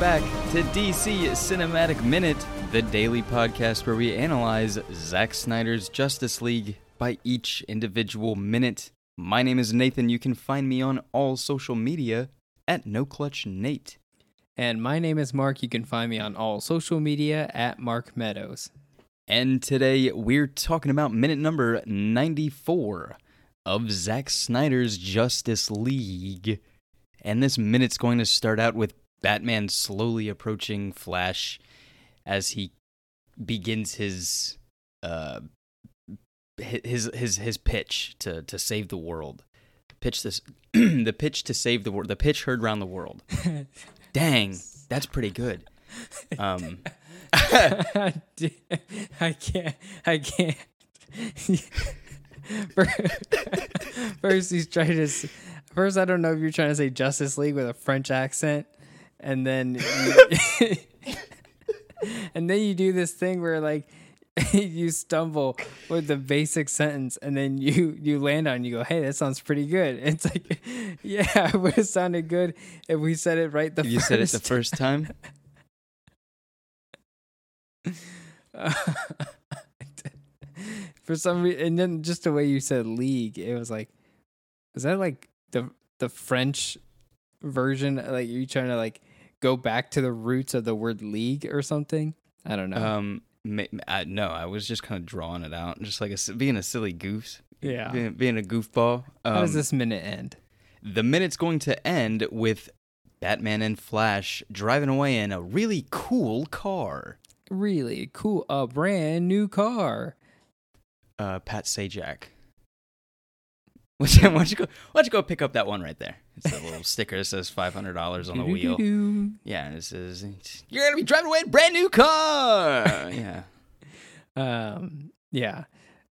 welcome back to DC Cinematic Minute, the daily podcast where we analyze Zack Snyder's Justice League by each individual minute. My name is Nathan. You can find me on all social media at NoClutchNate. And my name is Mark. You can find me on all social media at Mark Meadows. And today we're talking about minute number 94 of Zack Snyder's Justice League. And this minute's going to start out with Batman slowly approaching Flash as he begins his uh his his his pitch to to save the world. Pitch this the pitch to save the world. The pitch heard around the world. Dang, that's pretty good. Um I can't. I can't. First, he's trying to. s- First, I don't know if you're trying to say Justice League with a French accent, and then, you, and then you do this thing where like you stumble with the basic sentence, and then you you land on. it, You go, hey, that sounds pretty good. It's like, yeah, it would have sounded good if we said it right the you first. said it the first time. for some reason, and then just the way you said league, it was like, is that like the the French version? Like, you trying to like go back to the roots of the word league or something? I don't know. Um I, no, I was just kind of drawing it out, just like a, being a silly goose. yeah. Being, being a goofball. Um, How does this minute end? The minute's going to end with Batman and Flash driving away in a really cool car. Really cool, a brand new car. Uh, Pat Sajak. Why don't you go? Why don't you go pick up that one right there? It's a little sticker that says five hundred dollars on the wheel. Yeah, it says you're gonna be driving away in a brand new car. yeah. Um, yeah.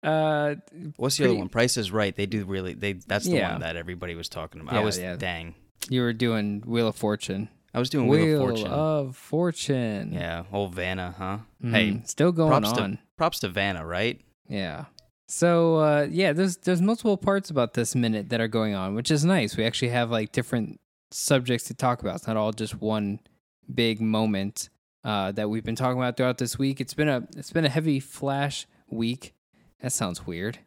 Uh, What's the other one? Price is Right. They do really. They that's the Yeah. one that everybody was talking about. I was yeah. dang. you were doing Wheel of Fortune. I was doing Wheel, of Fortune. of Fortune. yeah, old Vanna, huh? Mhm. Hey, still going props on. to props to Vanna, right? Yeah. So uh, yeah, there's there's multiple parts about this minute that are going on, which is nice. We actually have like different subjects to talk about. It's not all just one big moment uh, that we've been talking about throughout this week. It's been a it's been a heavy Flash week. That sounds weird.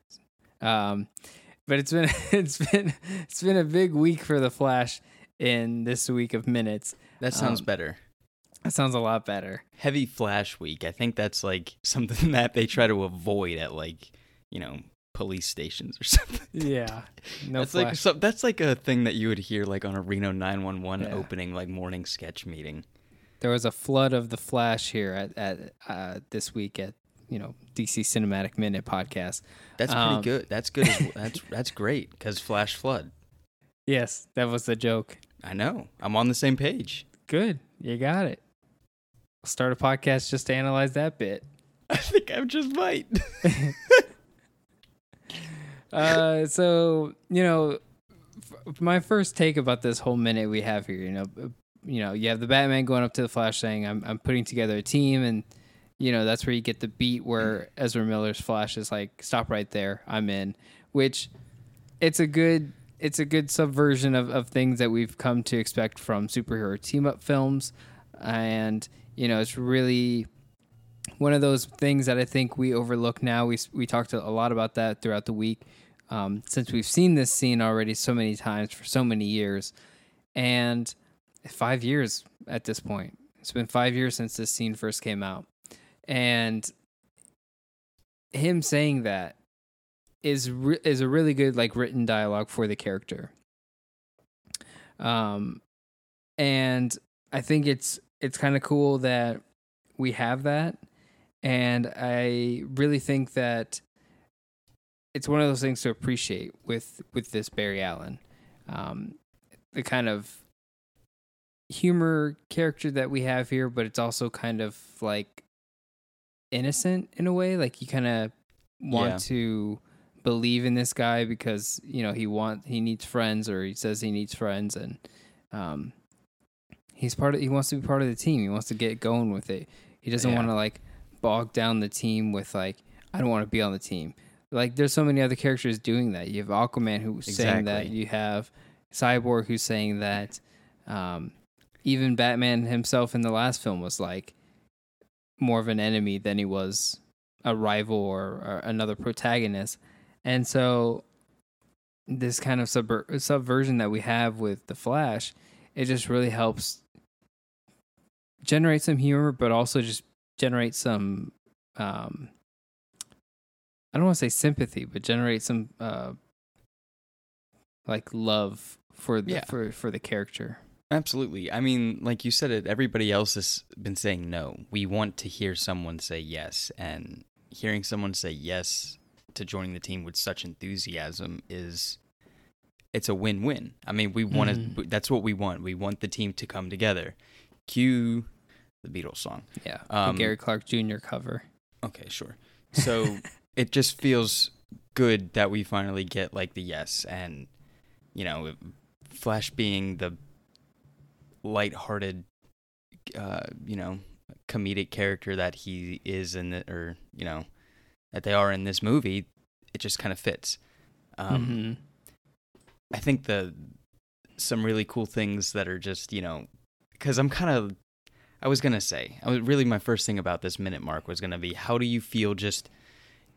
Um, but it's been it's been it's been a big week for the Flash in this week of minutes. That sounds Um, better. That sounds a lot better. Heavy Flash Week. I think that's like something that they try to avoid at like you know police stations or something. Yeah. No that's like Flash. so, that's like a thing that you would hear like on a Reno 911 Yeah. opening like morning sketch meeting. there was a flood of the Flash here at at uh, this week at you know DC Cinematic Minute podcast. That's pretty Um, good. That's good. As, that's that's great because Flash flood. Yes, that was the joke. I know. I'm on the same page. Good, you got it. Start a podcast just to analyze that bit. I think I just might. Uh, so you know, f- my first take about this whole minute we have here, you know, uh, you know, you have the Batman going up to the Flash saying, "I'm I'm putting together a team," and you know that's where you get the beat where Ezra Miller's Flash is like, "Stop right there, I'm in," which it's a good it's a good subversion of, of things that we've come to expect from superhero team up films, and you know it's really one of those things that I think we overlook now. We we talked a lot about that throughout the week, um, since we've seen this scene already so many times for so many years, and five years at this point. It's been five years since this scene first came out, and him saying that is re- is a really good like written dialogue for the character. Um, and I think it's it's kind of cool that we have that and I really think that it's one of those things to appreciate with with this Barry Allen, um, the kind of humor character that we have here, but it's also kind of like innocent in a way. Like you kind of want Yeah. to believe in this guy because you know he want he needs friends or he says he needs friends and um, he's part of he wants to be part of the team. He wants to get going with it. He doesn't Yeah. want to like bog down the team with like I don't want to be on the team. Like there's so many other characters doing that. You have Aquaman who's saying that. You have Cyborg who's saying that. Um, even Batman himself in the last film was like more of an enemy than he was a rival or, or another protagonist. And so this kind of subver- subversion that we have with the Flash, it just really helps generate some humor, but also just generate some um, I don't want to say sympathy, but generate some uh, like love for the Yeah. for for the character. Absolutely. I mean, like you said it, everybody else has been saying no. We want to hear someone say yes, and hearing someone say yes to joining the team with such enthusiasm is it's a win-win. I mean, we want to Mhm. that's what we want. We want the team to come together. Cue the Beatles song. Yeah, Um, the Gary Clark Jr. cover. Okay, sure. So it just feels good that we finally get like the yes and you know, Flash being the lighthearted uh, you know, comedic character that he is in the or, you know, that they are in this movie, it just kind of fits. Um Mhm. I think the some really cool things that are just you know because I'm kind of I was gonna say I was really my first thing about this minute mark was gonna be how do you feel just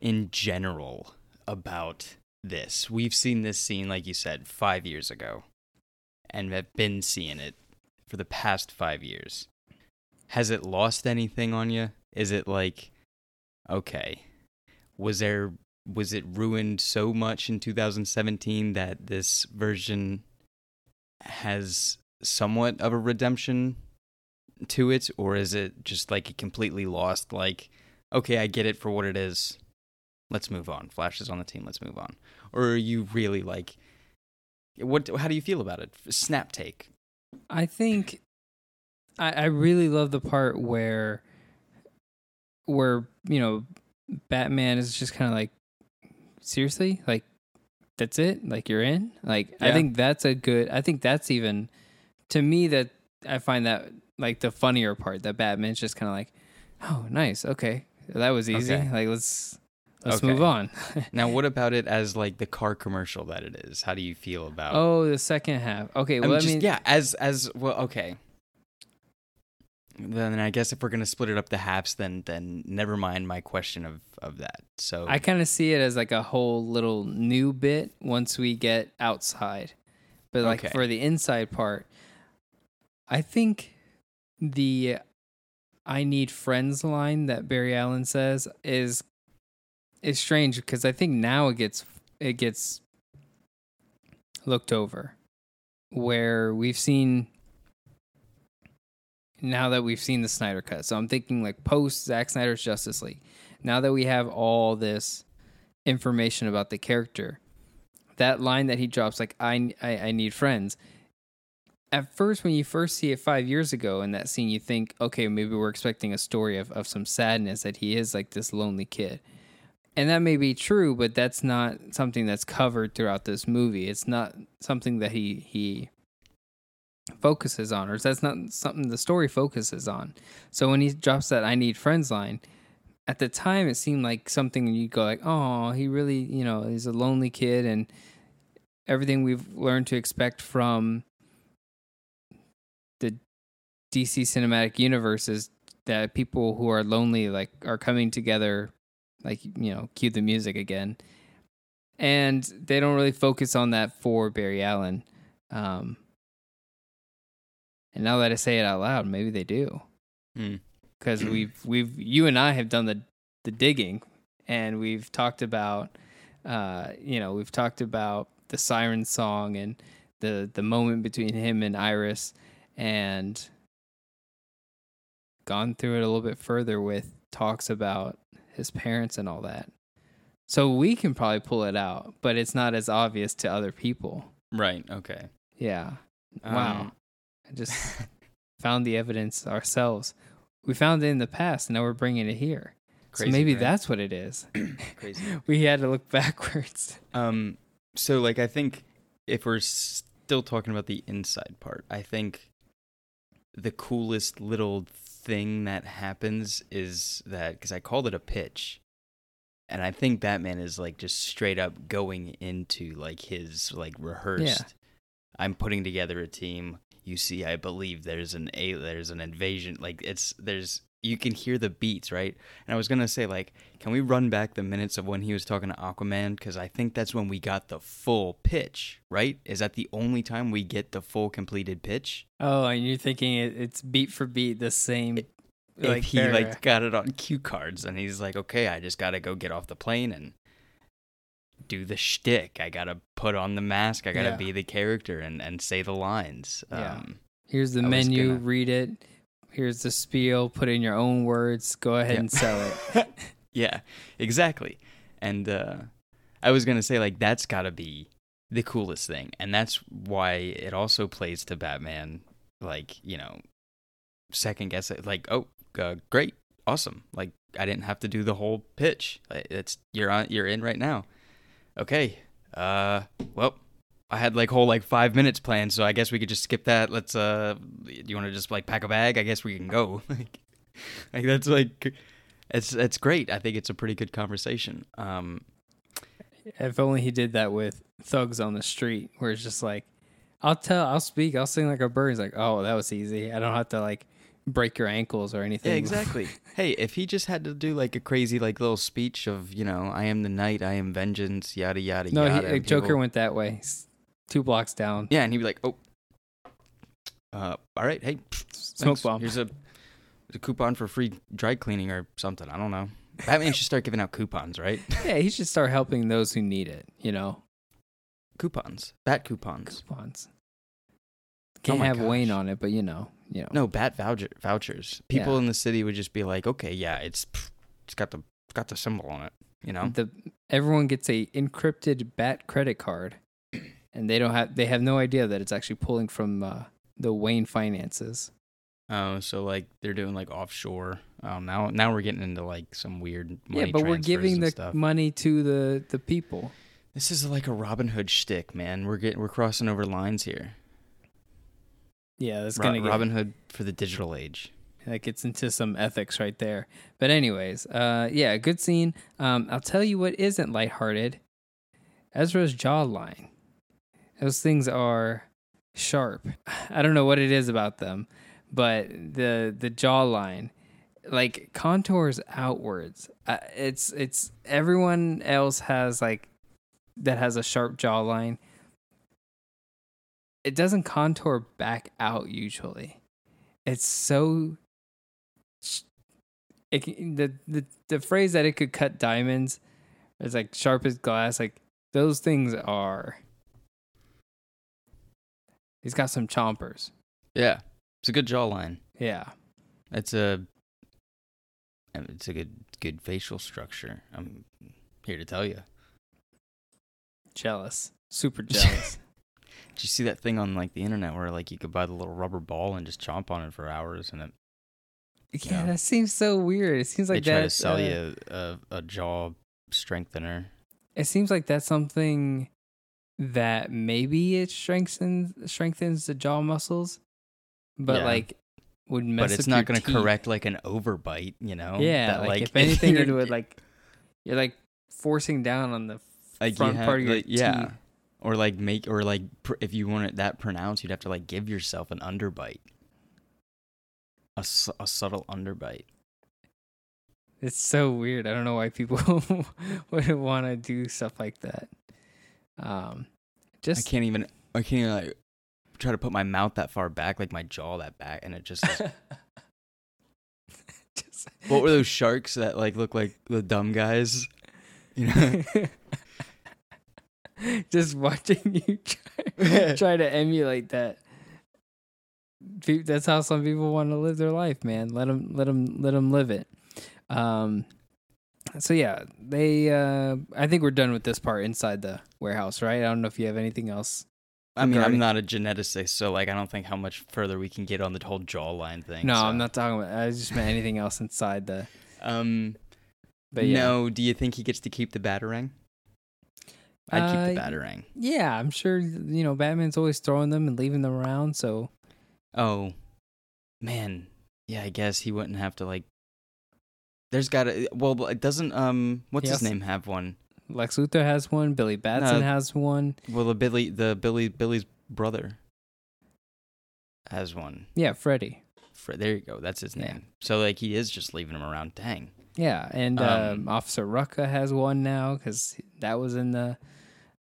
in general about this? We've seen this scene like you said five years ago, and have been seeing it for the past five years. Has it lost anything on you? Is it like okay? Was there was it ruined so much in 2017 that this version has somewhat of a redemption to it or is it just like it completely lost like okay i get it for what it is let's move on. Flash is on the team let's move on. Or are you really like what how do you feel about it? Snap take. I think I, I really love the part where where you know Batman is just kind of like seriously? Like that's it? Like you're in? Like I think that's a good I think that's even to me that I find that like the funnier part that Batman's just kind of like oh nice okay that was easy. Okay. like let's let's Okay. move on now what about it as like the car commercial that it is how do you feel about oh the second half okay I well mean, I just, mean yeah, as as well. Okay. Then I guess if we're gonna split it up the halves, then then never mind my question of of that. So I kind of see it as like a whole little new bit once we get outside. But like Okay. for the inside part, I think the I need friends line that Barry Allen says is is strange because I think now it gets it gets looked over where we've seen now that we've seen the Snyder cut. So I'm thinking like post Zack Snyder's Justice League. Now that we have all this information about the character, that line that he drops like I I, I need friends. At first, when you first see it five years ago in that scene, you think, okay, maybe we're expecting a story of, of some sadness that he is like this lonely kid. And that may be true, but that's not something that's covered throughout this movie. It's not something that he he focuses on, or that's not something the story focuses on. So when he drops that "I need friends" line, at the time it seemed like something you'd go like, "Oh, he really, you know, he's a lonely kid," and everything we've learned to expect from the DC cinematic universe is that people who are lonely like are coming together like you know cue the music again and they don't really focus on that for barry allen um and now that i say it out loud maybe they do Hmm. because we've we've you and i have done the the digging and we've talked about uh you know we've talked about the siren song and the the moment between him and iris and gone through it a little bit further with talks about his parents and all that. So we can probably pull it out, but it's not as obvious to other people. right, okay. Yeah. Wow. Um, I just found the evidence ourselves. We found it in the past, and now we're bringing it here. Crazy, so maybe right? that's what it is. Crazy. we had to look backwards. Um, so like I think if we're still talking about the inside part, I think the coolest little thing that happens is that because I called it a pitch, and I think Batman is like just straight up going into like his like rehearsed. I'm putting together a team. you see, I believe there's an a there's an invasion. Like it's there's you can hear the beats, right? And I was gonna say like, can we run back the minutes of when he was talking to Aquaman? Because I think that's when we got the full pitch, right? Is that the only time we get the full completed pitch? Oh, and you're thinking it's beat for beat the same. if he like got it on cue cards and he's like, okay, I just gotta go get off the plane and do the shtick. I gotta put on the mask. I gotta Yeah. be the character and and say the lines. Yeah. Um, Here's the I menu. gonna- Read it. Here's the spiel. Put in your own words. Go ahead Yeah. and sell it. yeah, exactly. And uh, I was gonna say like that's gotta be the coolest thing, and that's why it also plays to Batman. Like you know, second guess it. Like oh, uh, great, awesome. Like I didn't have to do the whole pitch. It's you're on. You're in right now. Okay. Uh. Well. I had like whole like five minutes planned, so I guess we could just skip that. Let's uh, do you want to just like pack a bag? I guess we can go. like, like that's like it's it's great. I think it's a pretty good conversation. Um, if only he did that with thugs on the street, where it's just like, I'll tell, I'll speak, I'll sing like a bird. He's like, oh, that was easy. I don't have to like break your ankles or anything. yeah, exactly. hey, if he just had to do like a crazy like little speech of you know, I am the night, I am vengeance, yada yada no, yada. and Joker people- went that way. Two blocks down. Yeah, and he'd be like, oh, uh, all right, hey, Smoke thanks. bomb. Here's a, a coupon for free dry cleaning or something. I don't know. Batman should start giving out coupons, right? Yeah, he should start helping those who need it. You know, coupons, bat coupons. coupons. Can't Oh have Wayne on it, but you know, you know. No, bat voucher vouchers. People Yeah. in the city would just be like, okay, yeah, it's it's got the it's got the symbol on it. You know. the everyone gets a encrypted bat credit card and they don't have they have no idea that it's actually pulling from uh, the Wayne finances. Oh, so like they're doing like offshore. Oh, now now we're getting into like some weird money yeah, but we're giving the stuff. money to the the people. This is like a Robin Hood shtick, man. We're getting we're crossing over lines here. Yeah, that's Ro- gonna get Robin Hood for the digital age. that gets into some ethics right there. But anyways, uh, yeah, good scene. Um, I'll tell you what isn't lighthearted. Ezra's jawline. Those things are sharp. I don't know what it is about them, but the the jawline, like contours outwards. Uh, it's it's everyone else has like that has a sharp jawline. It doesn't contour back out usually. It's so it, the, the the phrase that it could cut diamonds is like sharp as glass. Like those things are. He's got some chompers. Yeah, it's a good jawline. Yeah, It's a it's a good good facial structure. I'm here to tell you. jealous, super jealous. Did you see that thing on like the internet where like you could buy the little rubber ball and just chomp on it for hours and it, yeah, Yeah. that seems so weird. It seems like they try to sell uh, you a, a jaw strengthener. It seems like that's something that maybe it strengthens strengthens the jaw muscles, but Yeah. like would mess. But it's not going to correct like an overbite, you know? Yeah, That, like, if anything, you're- it would like you're like forcing down on the like front have, part of your like, yeah, teeth. or like make or like pr- if you want it that pronounced, you'd have to like give yourself an underbite, a, su- a subtle underbite. It's so weird. I don't know why people would want to do stuff like that. Um, just I can't even I can't even like try to put my mouth that far back, like my jaw that back, and it just. is- just what were those sharks that like look like the dumb guys? You know. just watching you try, try to emulate that. That's how some people want to live their life, man. Let them, let them, let them live it. Um, so yeah, they. Uh, I think we're done with this part inside the warehouse, right? I don't know if you have anything else. I mean, I'm not a geneticist, so like I don't think how much further we can get on the whole jawline thing. No, so. I'm not talking about. I just meant anything else inside the. Um, But yeah. no. Do you think he gets to keep the batarang? I'd keep the Uh, batarang. Yeah, I'm sure you know Batman's always throwing them and leaving them around. So Oh, man. Yeah, I guess he wouldn't have to like. There's got to well, it doesn't um what's his name have one? Lex Luthor has one. Billy Batson No. has one. Well, the Billy the Billy Billy's brother. has one. Yeah, Freddy. Fre- there you go. That's his Yeah. name. So like he is just leaving him around. Dang. Yeah, and um, Um, Officer Rucka has one now because that was in the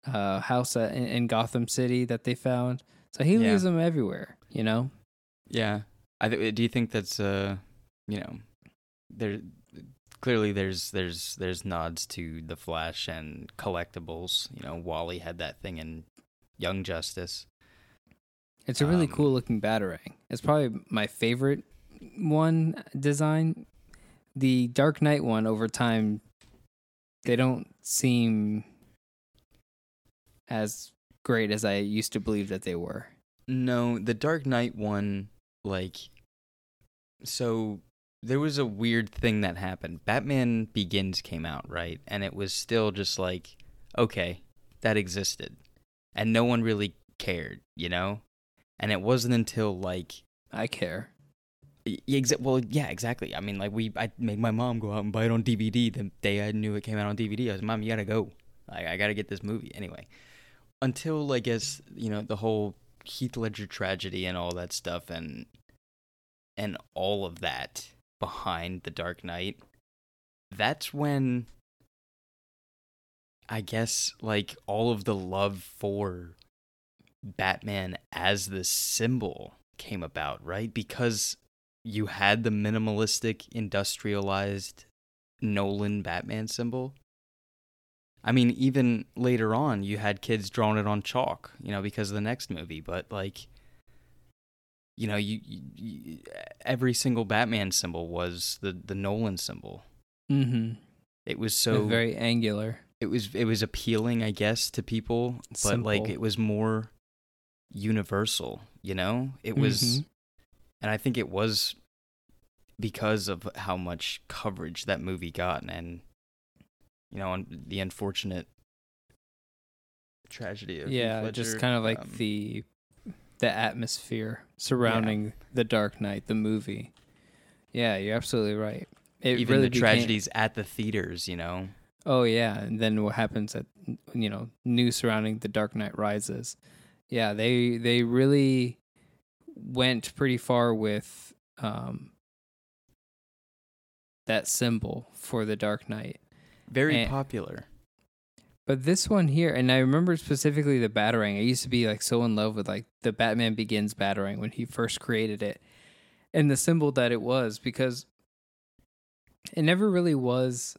uh, house uh, in, in Gotham City that they found. So he Yeah. leaves them everywhere, you know. Yeah. I th- do you think that's uh you know there clearly there's there's there's nods to the Flash and collectibles. You know, Wally had that thing in Young Justice. It's a really Um, cool looking batarang. It's probably my favorite one design. The Dark Knight one over time, they don't seem as great as I used to believe that they were. No, the Dark Knight one, like, so there was a weird thing that happened. Batman Begins came out, right? And it was still just like, okay, that existed. And no one really cared, you know? And it wasn't until, like, I care. exa- well, yeah, exactly. I mean, like, we, I made my mom go out and buy it on DVD the day I knew it came out on DVD. I was, Mom, you gotta go. Like, I gotta get this movie. Anyway, until, I guess, you know, the whole Heath Ledger tragedy and all that stuff and and all of that behind the Dark Knight, that's when I guess like all of the love for Batman as the symbol came about, right? Because you had the minimalistic industrialized Nolan Batman symbol. I mean, even later on, you had kids drawing it on chalk, you know, because of the next movie. But like, you know, you, you, you every single Batman symbol was the the Nolan symbol. Mm-hmm. It was So so very angular. it was it was appealing, I guess, to people, but like it was more universal. You know, it was, Mhm. and I think it was because of how much coverage that movie got, and you know, and the unfortunate tragedy of yeah, just kind of like um, the the atmosphere surrounding the Dark Knight, the movie. Yeah, you're absolutely right. It even really the became- tragedies at the theaters. You know, Oh yeah, and then what happens at you know new surrounding the Dark Knight Rises? Yeah, they they really went pretty far with um, that symbol for the Dark Knight. very And- popular. But this one here, and I remember specifically the Batarang. I used to be like so in love with like the Batman Begins Batarang when he first created it, and the symbol that it was because it never really was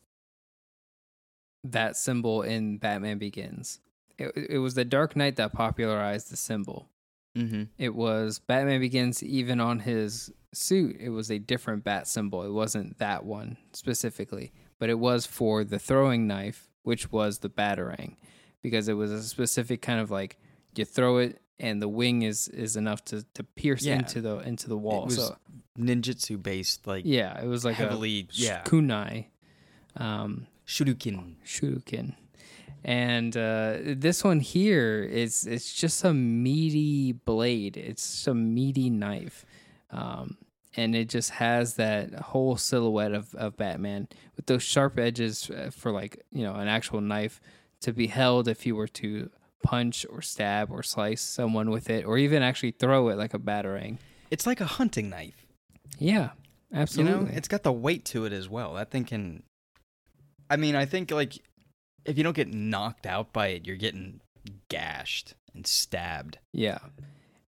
that symbol in Batman Begins. It, it was the Dark Knight that popularized the symbol. Mm-hmm. It was Batman Begins, even on his suit, it was a different bat symbol. It wasn't that one specifically, but it was for the throwing knife, which was the Batarang, because it was a specific kind of like you throw it and the wing is is enough to, to pierce Yeah. into the into the wall. was so Ninjutsu based, like yeah, it was like heavily, a yeah, kunai. Um, shuriken. Shuriken. And uh, this one here is it's just a meaty blade. It's a meaty knife. Um, and it just has that whole silhouette of, of Batman with those sharp edges uh, for like, you know, an actual knife to be held if you were to punch or stab or slice someone with it or even actually throw it like a batarang. It's like a hunting knife. Yeah, absolutely. You know, it's got the weight to it as well. That thing can. I mean, I think like if you don't get knocked out by it, you're getting gashed and stabbed. Yeah.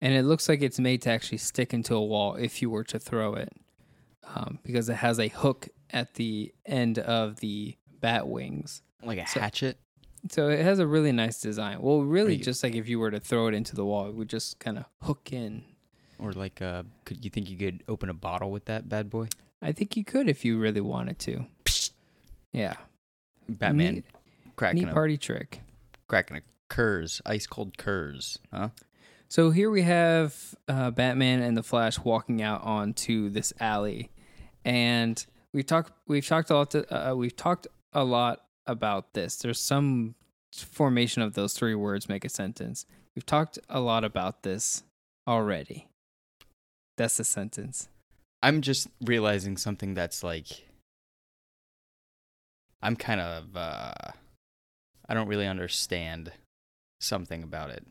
And it looks like it's made to actually stick into a wall if you were to throw it. Um, because it has a hook at the end of the bat wings. Like a So- hatchet. So it has a really nice design. Well, really, you- just like if you were to throw it into the wall, it would just kind of hook in. Or like uh could you think you could open a bottle with that bad boy? I think you could if you really wanted to. Yeah. Batman Neat, cracking neat a party trick. cracking a Coors, ice cold Coors, huh? So here we have uh, Batman and the Flash walking out onto this alley, and we've talked we've talked a lot to, uh, we've talked a lot about this. There's some formation of those three words make a sentence. We've talked a lot about this already. That's the sentence. I'm just realizing something that's like I'm kind of uh I don't really understand something about it.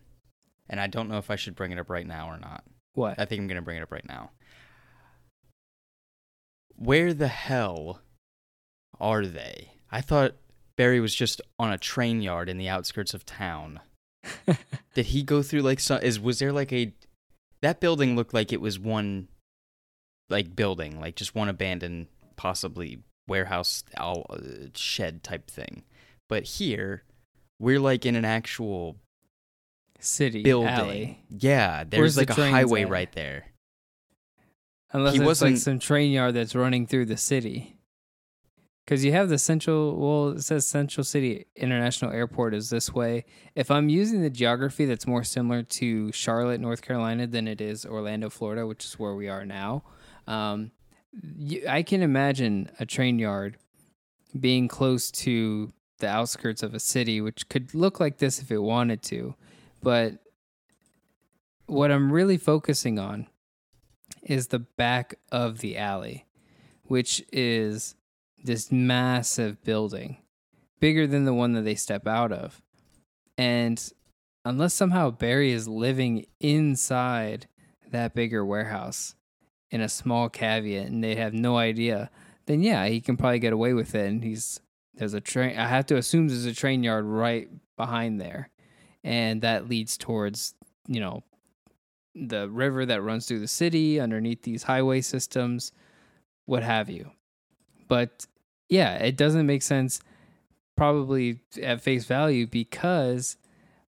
And I don't know if I should bring it up right now or not. What? I think I'm gonna bring it up right now. Where the hell are they? I thought Barry was just on a train yard in the outskirts of town. Did he go through like some? Is was there like a? That building looked like it was one, like building, like just one abandoned, possibly warehouse uh, shed type thing. But here, we're like in an actual City building. alley. Yeah, there's Where's the like a highway at? right there. Unless He it's wasn't- like some train yard that's running through the city. Because you have the central, well, it says Central City International Airport is this way. If I'm using the geography that's more similar to Charlotte, North Carolina, than it is Orlando, Florida, which is where we are now, um, you, I can imagine a train yard being close to the outskirts of a city, which could look like this if it wanted to. But what I'm really focusing on is the back of the alley, which is this massive building, bigger than the one that they step out of. And unless somehow Barry is living inside that bigger warehouse in a small caveat and they have no idea, then yeah, he can probably get away with it. And he's there's a train. I have to assume there's a train yard right behind there, and that leads towards you know the river that runs through the city underneath these highway systems, what have you. But yeah, it doesn't make sense probably at face value because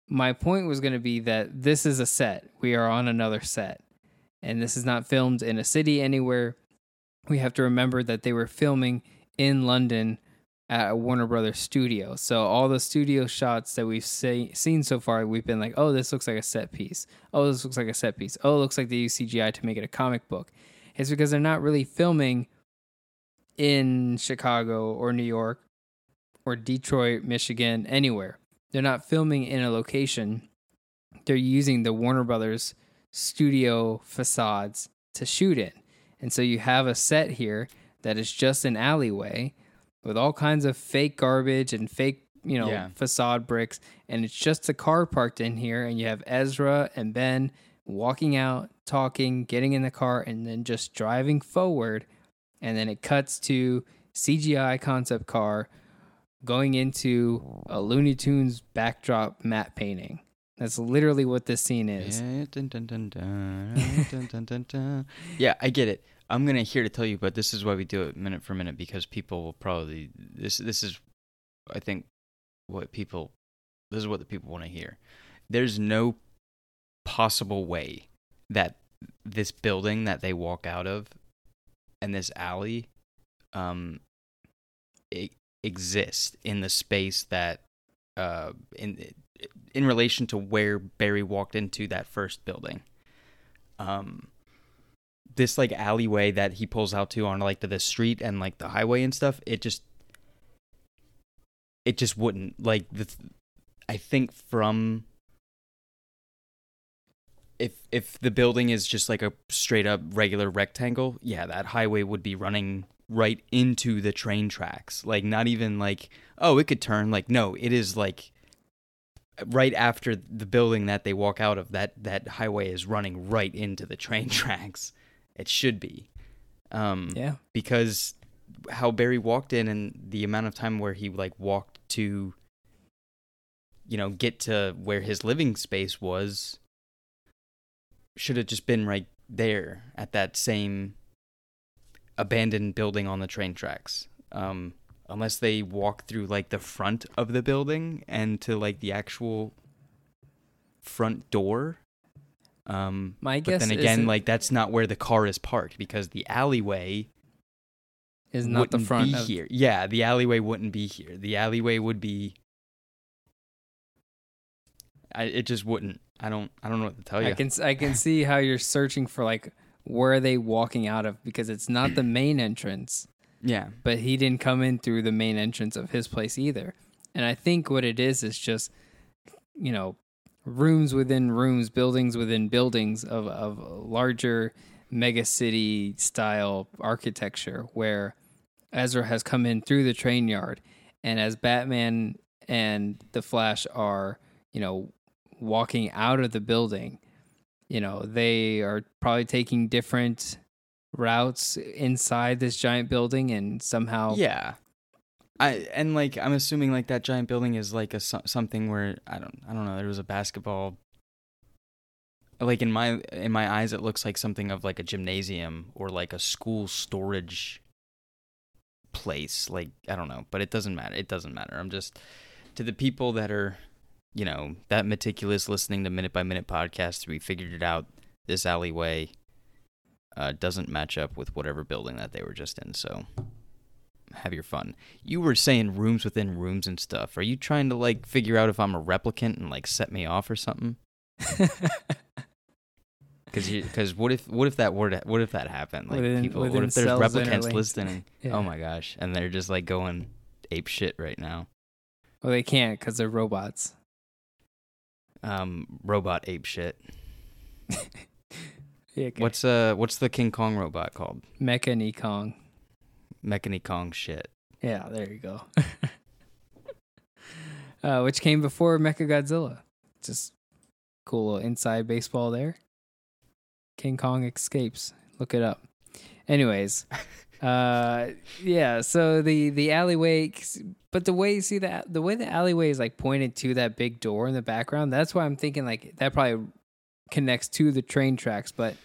my point was going to be that this is a set. We are on another set. And this is not filmed in a city anywhere. We have to remember that they were filming in London at Warner Brothers studio. So all the studio shots that we've say, seen so far, we've been like, oh, this looks like a set piece. Oh, this looks like a set piece. Oh, it looks like they use CGI to make it a comic book. It's because they're not really filming in Chicago or New York or Detroit, Michigan, anywhere. They're not filming in a location. They're using the Warner Brothers studio facades to shoot in. And so you have a set here that is just an alleyway with all kinds of fake garbage and fake you know yeah. facade bricks. And it's just a car parked in here and you have Ezra and Ben walking out talking getting in the car and then just driving forward. And then it cuts to CGI concept car going into a Looney Tunes backdrop matte painting. That's literally what this scene is. Yeah, dun, dun, dun, yeah I get it. I'm gonna here to tell you, but this is why we do it minute for minute because people will probably this. This is, I think, what people. This is what the people want to hear. There's no possible way that this building that they walk out of, and this alley, um, it exist in the space that, uh, in in relation to where Barry walked into that first building. Um, this like alleyway that he pulls out to on like the, the street and like the highway and stuff, it just, it just wouldn't like the. I think from if if the building is just like a straight up regular rectangle, yeah, that highway would be running right into the train tracks. Like not even like oh, it could turn. Like no, it is like right after the building that they walk out of. That that highway is running right into the train tracks. It should be, um, Yeah. because how Barry walked in and the amount of time where he like walked to, you know, get to where his living space was. Should have just been right there at that same abandoned building on the train tracks. Um, unless they walk through like the front of the building and to like the actual front door. Um, My but guess then again, like that's not where the car is parked because the alleyway Is not the front be of here. Yeah, the alleyway wouldn't be here. The alleyway would be. I, it just wouldn't. I don't. I don't know what to tell you. I can I can see how you're searching for like where are they walking out of because it's not the main entrance, yeah. but he didn't come in through the main entrance of his place either. And I think what it is is just you know rooms within rooms, buildings within buildings of of larger mega city style architecture where Ezra has come in through the train yard and as Batman and the Flash are, you know, walking out of the building, you know, they are probably taking different routes inside this giant building and somehow Yeah. I and like I'm assuming like that giant building is like a something where I don't I don't know there was a basketball like in my in my eyes it looks like something of like a gymnasium or like a school storage place like I don't know but it doesn't matter it doesn't matter. I'm just to the people that are you know that meticulous listening to minute by minute podcasts we figured it out this alleyway uh, doesn't match up with whatever building that they were just in so have your fun. You were saying rooms within rooms and stuff. Are you trying to like figure out if I'm a replicant and like set me off or something? Because because what if what if that were to, what if that happened? Like Within- people, what if there's replicants listening? Yeah. Oh my gosh, and they're just like going ape shit right now. well, they can't because they're robots. Um, robot ape shit. Yeah, okay. What's uh what's the King Kong robot called? MechaniKong? MechaniKong shit. Yeah, there you go. uh, which came before Mecha Godzilla. Just cool little inside baseball there. King Kong escapes. Look it up. Anyways, uh, yeah. So the the alleyway, but the way you see that the way the alleyway is like pointed to that big door in the background. That's why I'm thinking like that probably connects to the train tracks, but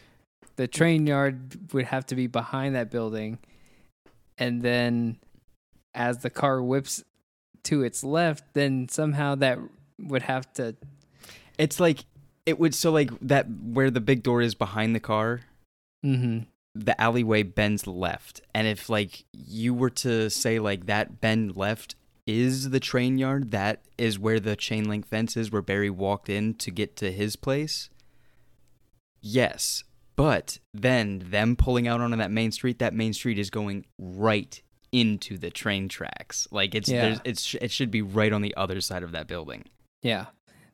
the train yard would have to be behind that building, and then as the car whips to its left, then somehow that would have to. It's like it would so like that where the big door is behind the car. Mm-hmm. the alleyway bends left and if like you were to say like that bend left is the train yard that is where the chain link fence is where barry walked in to get to his place yes but then them pulling out onto that main street that main street is going right into the train tracks like it's Yeah. there's it's it should be right on the other side of that building Yeah.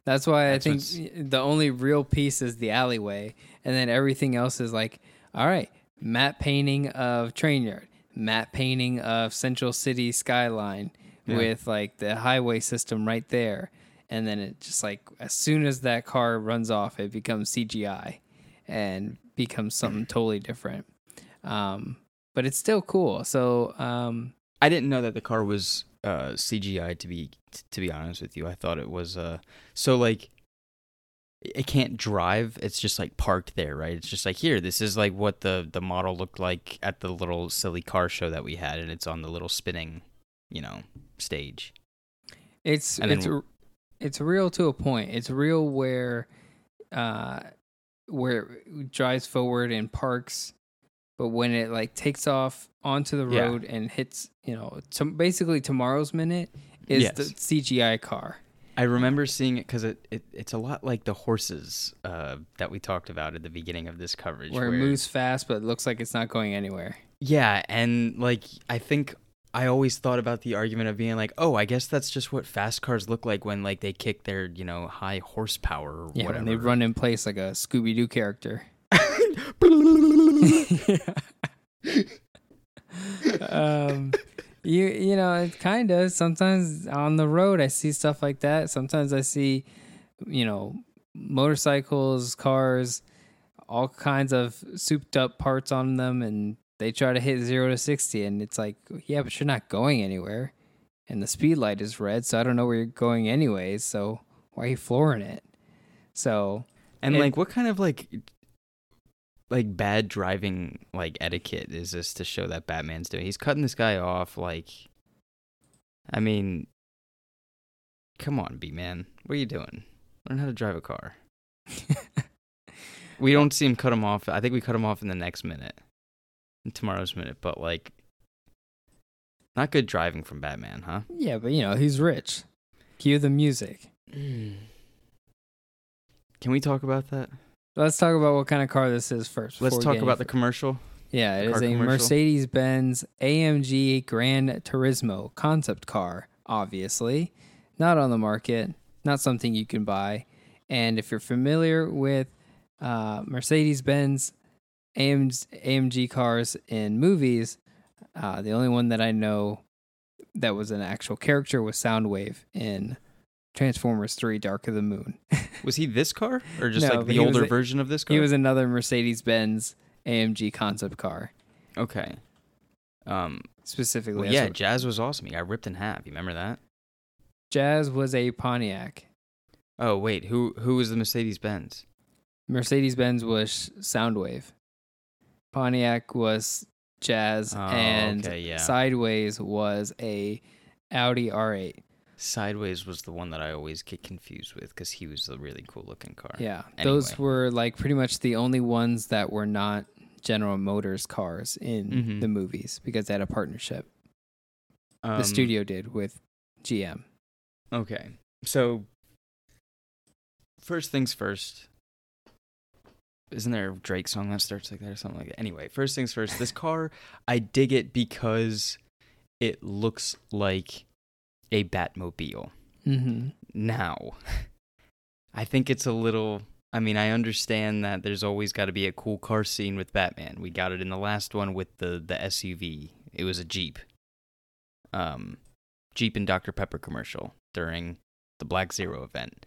That's why That's I what's- think the only real piece is the alleyway, and then everything else is like, all right, matte painting of train yard, matte painting of Central City skyline Yeah. with like the highway system right there, and then it just like as soon as that car runs off, it becomes CGI and becomes something totally different. Um, but it's still cool. So um, I didn't know that the car was uh, CGI. To be to be honest with you, I thought it was. Uh, so like, it can't drive. It's just like parked there, right? It's just like here. This is like what the the model looked like at the little silly car show that we had, and it's on the little spinning, you know, stage. It's And it's r- it's real to a point. It's real where uh where it drives forward and parks, but when it like takes off onto the Yeah. road and hits, you know, to, basically tomorrow's minute is the CGI car. I remember seeing it because it, it it's a lot like the horses uh, that we talked about at the beginning of this coverage, Where it moves fast but it looks like it's not going anywhere. Yeah, and like I think I always thought about the argument of being like, oh, I guess that's just what fast cars look like when like they kick their you know high horsepower or Yeah, whatever. when they run in place like a Scooby Doo character. um you you know it kind of sometimes on the road i see stuff like that sometimes i see you know motorcycles cars all kinds of souped up parts on them and they try to hit 0 to 60 and it's like yeah but you're not going anywhere and the speed light is red so i don't know where you're going anyways so why are you flooring it so and like, what kind of like like bad driving like etiquette is this to show that Batman's doing? He's cutting this guy off. Like, I mean, come on, B man, what are you doing? Learn how to drive a car. We don't see him cut him off. I think we cut him off in the next minute, in tomorrow's minute. But like, not good driving from Batman, huh? yeah but you know he's rich cue the music Can we talk about that? Let's talk about what kind of car this is first. Let's talk about the commercial. Yeah, it is a. Mercedes Benz AMG Gran Turismo concept car, obviously. Not on the market, not something you can buy. And if you're familiar with uh, Mercedes Benz AMG, AMG cars in movies, uh, the only one that I know that was an actual character was Soundwave in Transformers 3 Dark of the Moon. Was he this car or just No, like the older a- version of this car? he was another Mercedes Benz AMG concept car, okay. Um. specifically. Well, yeah, Jazz was awesome. He got ripped in half. You remember that? Jazz was a Pontiac. Oh wait, who who was the Mercedes Benz? Mercedes Benz was Soundwave. Pontiac was Jazz, Oh, and okay, yeah. Sideways was a Audi R8. Sideways was the one that I always get confused with because he was a really cool looking car. Yeah, those were like pretty much the only ones that were not General Motors cars in Mhm. the movies because they had a partnership. Um, the studio did with GM. Okay, so first things first. Isn't there a Drake song that starts like that or something like that? Anyway, first things first. This car, I dig it because it looks like a Batmobile. Mm-hmm. Now, I think it's a little. I mean, I understand that there's always got to be a cool car scene with Batman. We got it in the last one with the the SUV. It was a Jeep. Um, Jeep and Dr Pepper commercial during the Black Zero event.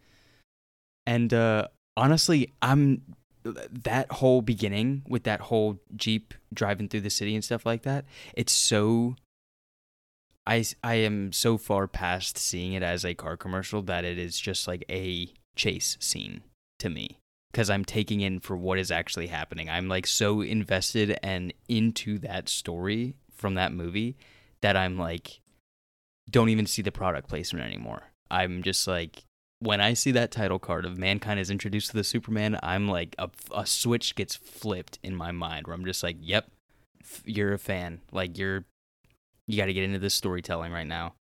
And uh honestly, I'm that whole beginning with that whole Jeep driving through the city and stuff like that. It's so I I am so far past seeing it as a car commercial that it is just like a chase scene to me because I'm taking in for what is actually happening. I'm like so invested and into that story from that movie that I'm like don't even see the product placement anymore. I'm just like when I see that title card of mankind is introduced to the Superman, I'm like a, a switch gets flipped in my mind where I'm just like, "Yep, you're a fan. Like you're you got to get into this storytelling right now."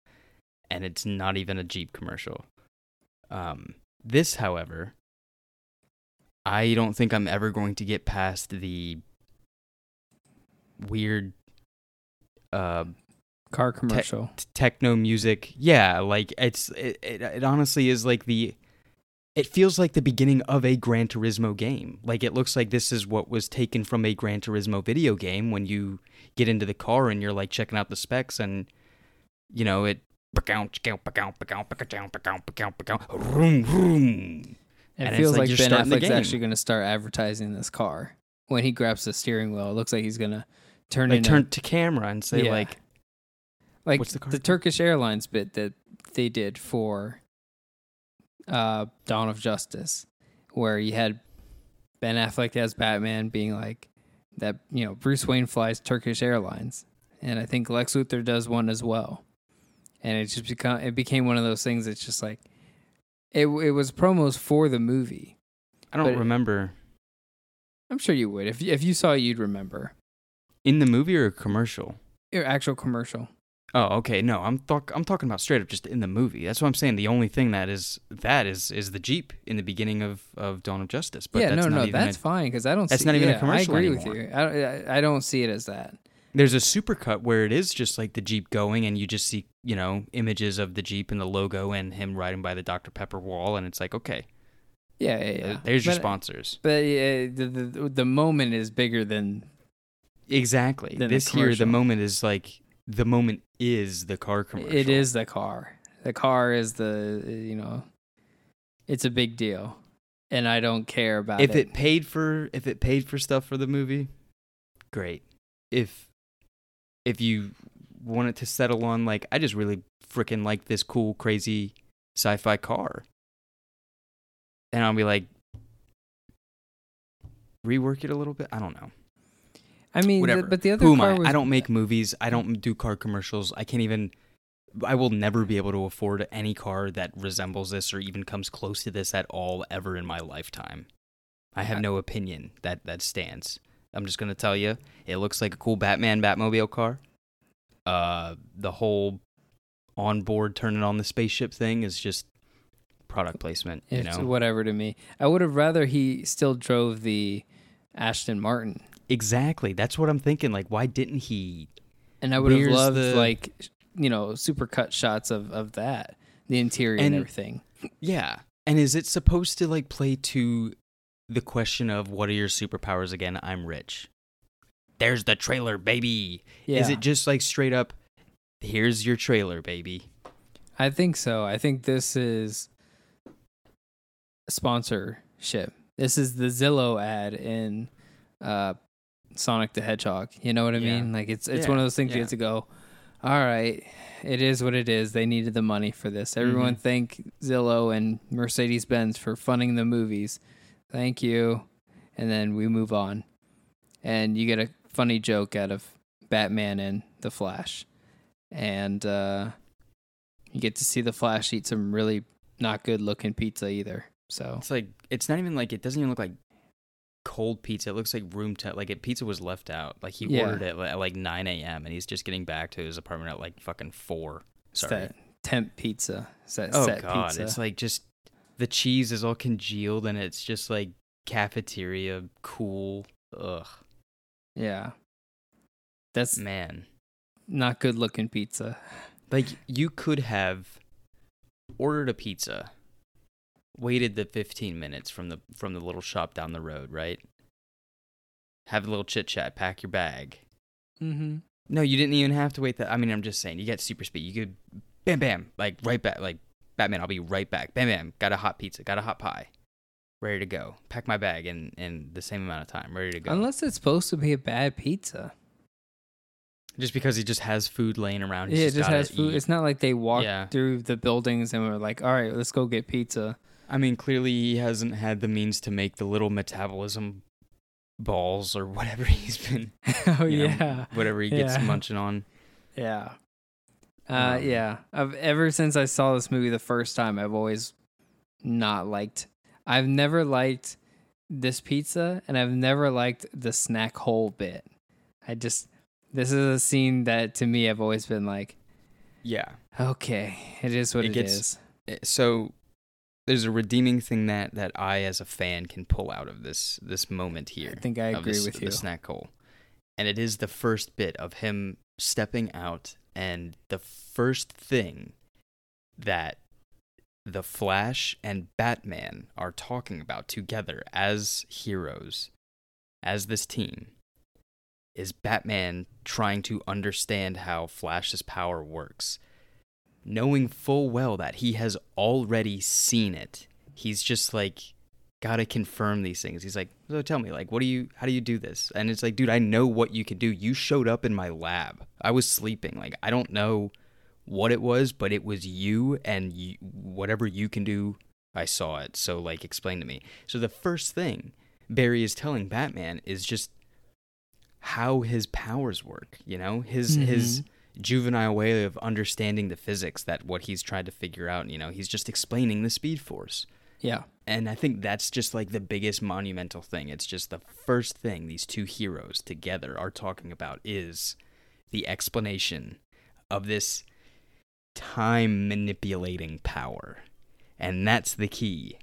And it's not even a Jeep commercial. Um this, however, I don't think I'm ever going to get past the weird uh Car commercial. t- techno music. Yeah, like it's it, it, it honestly is like the it feels like the beginning of a Gran Turismo game. Like it looks like this is what was taken from a Gran Turismo video game when you get into the car and you're like checking out the specs and you know it. It and feels like like, Ben Affleck's actually going to start advertising this car. When he grabs the steering wheel, it looks like he's going to turn like turn to camera and say Yeah. like like what's the the? Turkish Airlines bit that they did for uh, Dawn of Justice, where you had Ben Affleck as Batman being like that. You know, Bruce Wayne flies Turkish Airlines, and I think Lex Luthor does one as well. And it just become it became one of those things. that's just like it. It was promos for the movie. I don't remember I'm sure you would if if you saw it, you'd remember in the movie or a commercial. your actual commercial. Oh, okay. No, I'm talk- I'm talking about straight up just in the movie. That's what I'm saying. The only thing that is that is is the Jeep in the beginning of of Dawn of Justice. But yeah, that's no, no, that's a- fine because I don't. that's see, not even a yeah, commercial I agree anymore. with you. I, I don't see it as that. There's a supercut where it is just like the Jeep going, and you just see you know images of the Jeep and the logo and him riding by the Dr Pepper wall, and it's like okay, Yeah, yeah, yeah. there's your sponsors. But uh, the, the the moment is bigger than Exactly. Than This here, the moment is like the moment is the car commercial. it is the car. The car is the you know, it's a big deal, and I don't care about if it. it paid for if it paid for stuff for the movie great if if you want it to settle on like i just really freaking like this cool crazy sci-fi car and i'll be like rework it a little bit i don't know I mean, the- but the other who am car i? was i don't make movies. I don't do car commercials. I can't even i will never be able to afford any car that resembles this or even comes close to this at all ever in my lifetime. I have no opinion that that stands. I'm just going to tell you it looks like a cool batman batmobile car. Uh the whole on board turning on the spaceship thing is just product placement you It's know? whatever to me. I would have rather he still drove the Ashton Martin, exactly that's what i'm thinking like why didn't he and I would have loved the- like you know super cut shots of of that, the interior and, And- everything. Yeah. And is it supposed to like play to the question of what are your superpowers again? I'm rich. There's the trailer, baby. Yeah, Is it just like straight up here's your trailer, baby? I think so. I think this is sponsorship. This is the Zillow ad in uh, Sonic the Hedgehog. You know what I Yeah. mean? Like it's it's Yeah, one of those things you have to go. All right, it is what it is. They needed the money for this. Everyone Mhm. thank Zillow and Mercedes Benz for funding the movies. Thank you, and then we move on, and you get a funny joke out of Batman and the Flash, and uh, you get to see the Flash eat some really not good looking pizza either. So It's like it's not even like it doesn't even look like cold pizza. It looks like room temp. Like it, pizza was left out. Like he Yeah. ordered it at like 9 a.m. and he's just getting back to his apartment at like fucking four. it's Sorry. that temp pizza. It's that oh set god, pizza. it's like just the cheese is all congealed and it's just like cafeteria cool. Ugh, yeah, that's man. not good looking pizza. Like you could have ordered a pizza, waited the 15 minutes from the from the little shop down the road, right? Have a little chit chat, pack your bag. Mm-hmm. No, you didn't even have to wait that. I mean, I'm just saying, you get super speed. You could, bam, bam, like right back, like Batman. I'll be right back. Bam, bam. Got a hot pizza. Got a hot pie. Ready to go. Pack my bag in in the same amount of time. Ready to go. Unless it's supposed to be a bad pizza. just because he just has food laying around. yeah, it just has food. eat. It's not like they walk Yeah. through the buildings and were like, "All right, let's go get pizza." I mean, clearly he hasn't had the means to make the little metabolism balls or whatever he's been. oh you know, yeah, whatever he gets Yeah. munching on. yeah, uh, Um, yeah. I've ever since I saw this movie the first time, I've always not liked. I've never liked this pizza, and I've never liked the snack hole bit. I just this is a scene that to me I've always been like, Yeah. okay, it is what It it gets- is. Eh, so there's a redeeming thing that that I as a fan can pull out of this this moment here. I think I agree this- with the snack hole, and it is the first bit of him stepping out, and the first thing that the Flash and Batman are talking about together as heroes, as this team, is Batman trying to understand how Flash's power works knowing full well that he has already seen it. He's just like got to confirm these things. He's like, "So tell me, like what do you how do you do this?" And it's like, "Dude, I know what you can do. You showed up in my lab. I was sleeping. Like I don't know what it was, but it was you and you, whatever you can do, I saw it. So like explain to me." So the first thing Barry is telling Batman is just how his powers work, you know? His his mm-hmm. Juvenile way of understanding the physics that what he's tried to figure out you know he's just explaining the speed force. Yeah, and i think that's just like the biggest monumental thing. It's just the first thing these two heroes together are talking about is the explanation of this time manipulating power. And that's the key.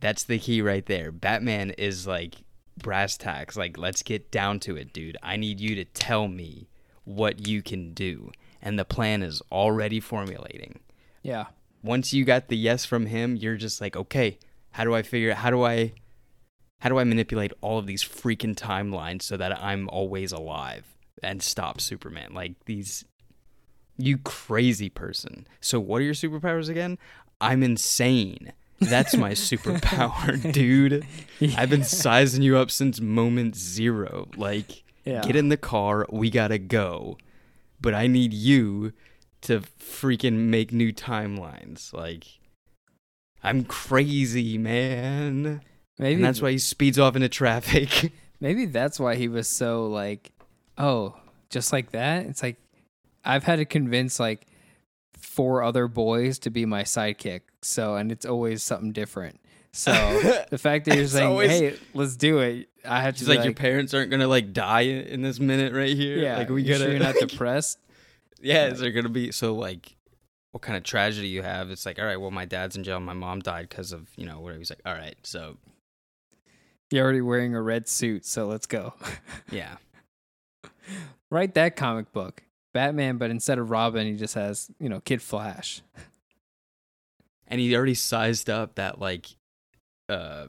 That's the key right there. Batman is like brass tacks. Like let's get down to it dude. I need you to tell me what you can do and the plan is already formulating. Yeah. once you got the yes from him you're just like okay how do i figure how do i how do i manipulate all of these freaking timelines so that i'm always alive and stop superman? Like these you crazy person. So what are your superpowers again? I'm insane. That's my superpower dude. I've been sizing you up since moment zero. Like Yeah. get in the car we gotta go but i need you to freaking make new timelines like i'm crazy man Maybe and that's why he speeds off into traffic Maybe that's why he was so like, oh, just like that. It's like I've had to convince like four other boys to be my sidekick. So, and it's always something different. So the fact that you're saying, always- "Hey, let's do it," I have to She's be like, your parents aren't gonna like die in this minute right here. yeah, like we you gotta. sure you're not depressed. yeah, is there gonna be so like, what kind of tragedy you have? It's like, all right, well, my dad's in jail. My mom died because of you know whatever. He's like, all right, so You're already wearing a red suit, so let's go. yeah, Write that comic book, Batman, but instead of Robin, he just has you know Kid Flash. and he already sized up that like, uh,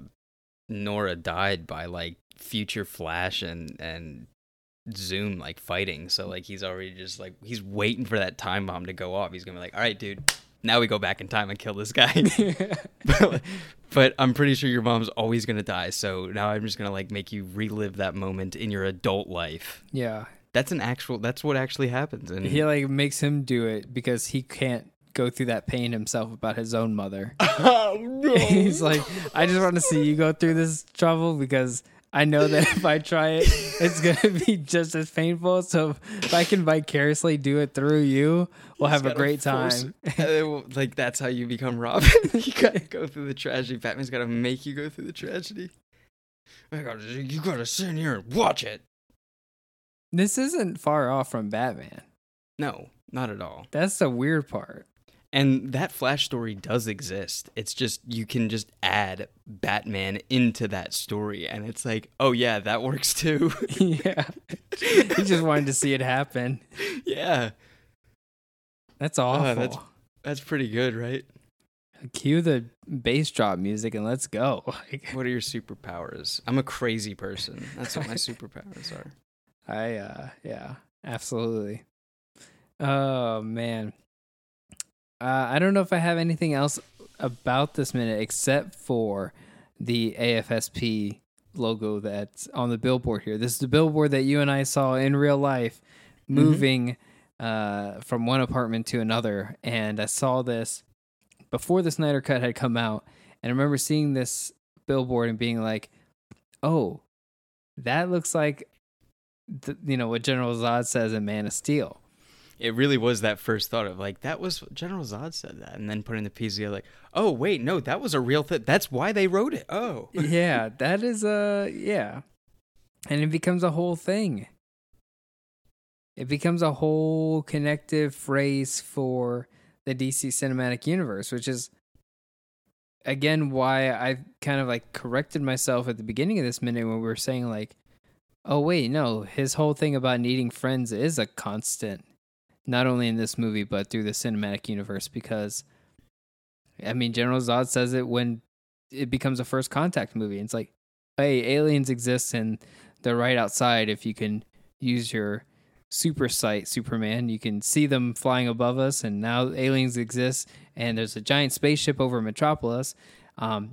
Nora died by like future Flash and and Zoom like fighting. So like he's already just like he's waiting for that time bomb to go off. He's gonna be like, all right, dude, now we go back in time and kill this guy. but, but I'm pretty sure your mom's always gonna die. So now I'm just gonna like make you relive that moment in your adult life. yeah. That's an actual. That's what actually happens. And He like makes him do it because he can't go through that pain himself about his own mother. oh no! He's like, I just want to see you go through this trouble because I know that if I try it, it's gonna be just as painful. So if I can vicariously do it through you, we'll have a great force- time. Uh, like that's how you become Robin. you gotta go through the tragedy. Batman's gotta make you go through the tragedy. I gotta, you gotta sit in here and watch it. This isn't far off from Batman. No, not at all. That's the weird part. And that Flash story does exist. It's just you can just add Batman into that story, and it's like, oh yeah, that works too. yeah. he just wanted to see it happen. yeah, That's awful. Oh, that's- that's pretty good, right? Cue the bass drop music and let's go. What are your superpowers? I'm a crazy person. That's what my superpowers are. I uh yeah, absolutely. Oh man. Uh I don't know if I have anything else about this minute except for the AFSP logo that's on the billboard here. This is the billboard that you and I saw in real life moving uh from one apartment to another and I saw this before the Snyder cut had come out and I remember seeing this billboard and being like, "Oh, that looks like th- you know what General Zod says in Man of Steel. It really was that first thought of like that was General Zod said that, and then putting the piece together like, oh wait, no, that was a real thing. That's why they wrote it. Oh, yeah, that is a yeah, and it becomes a whole thing. It becomes a whole connective phrase for the DC cinematic universe, which is again why I kind of like corrected myself at the beginning of this minute when we were saying like, oh wait, no, his whole thing about needing friends is a constant, not only in this movie but through the cinematic universe because, I mean, General Zod says it when it becomes a first contact movie. It's like, hey, aliens exist and they're right outside. If you can use your super sight, Superman, you can see them flying above us. And now aliens exist, and there's a giant spaceship over Metropolis. Um,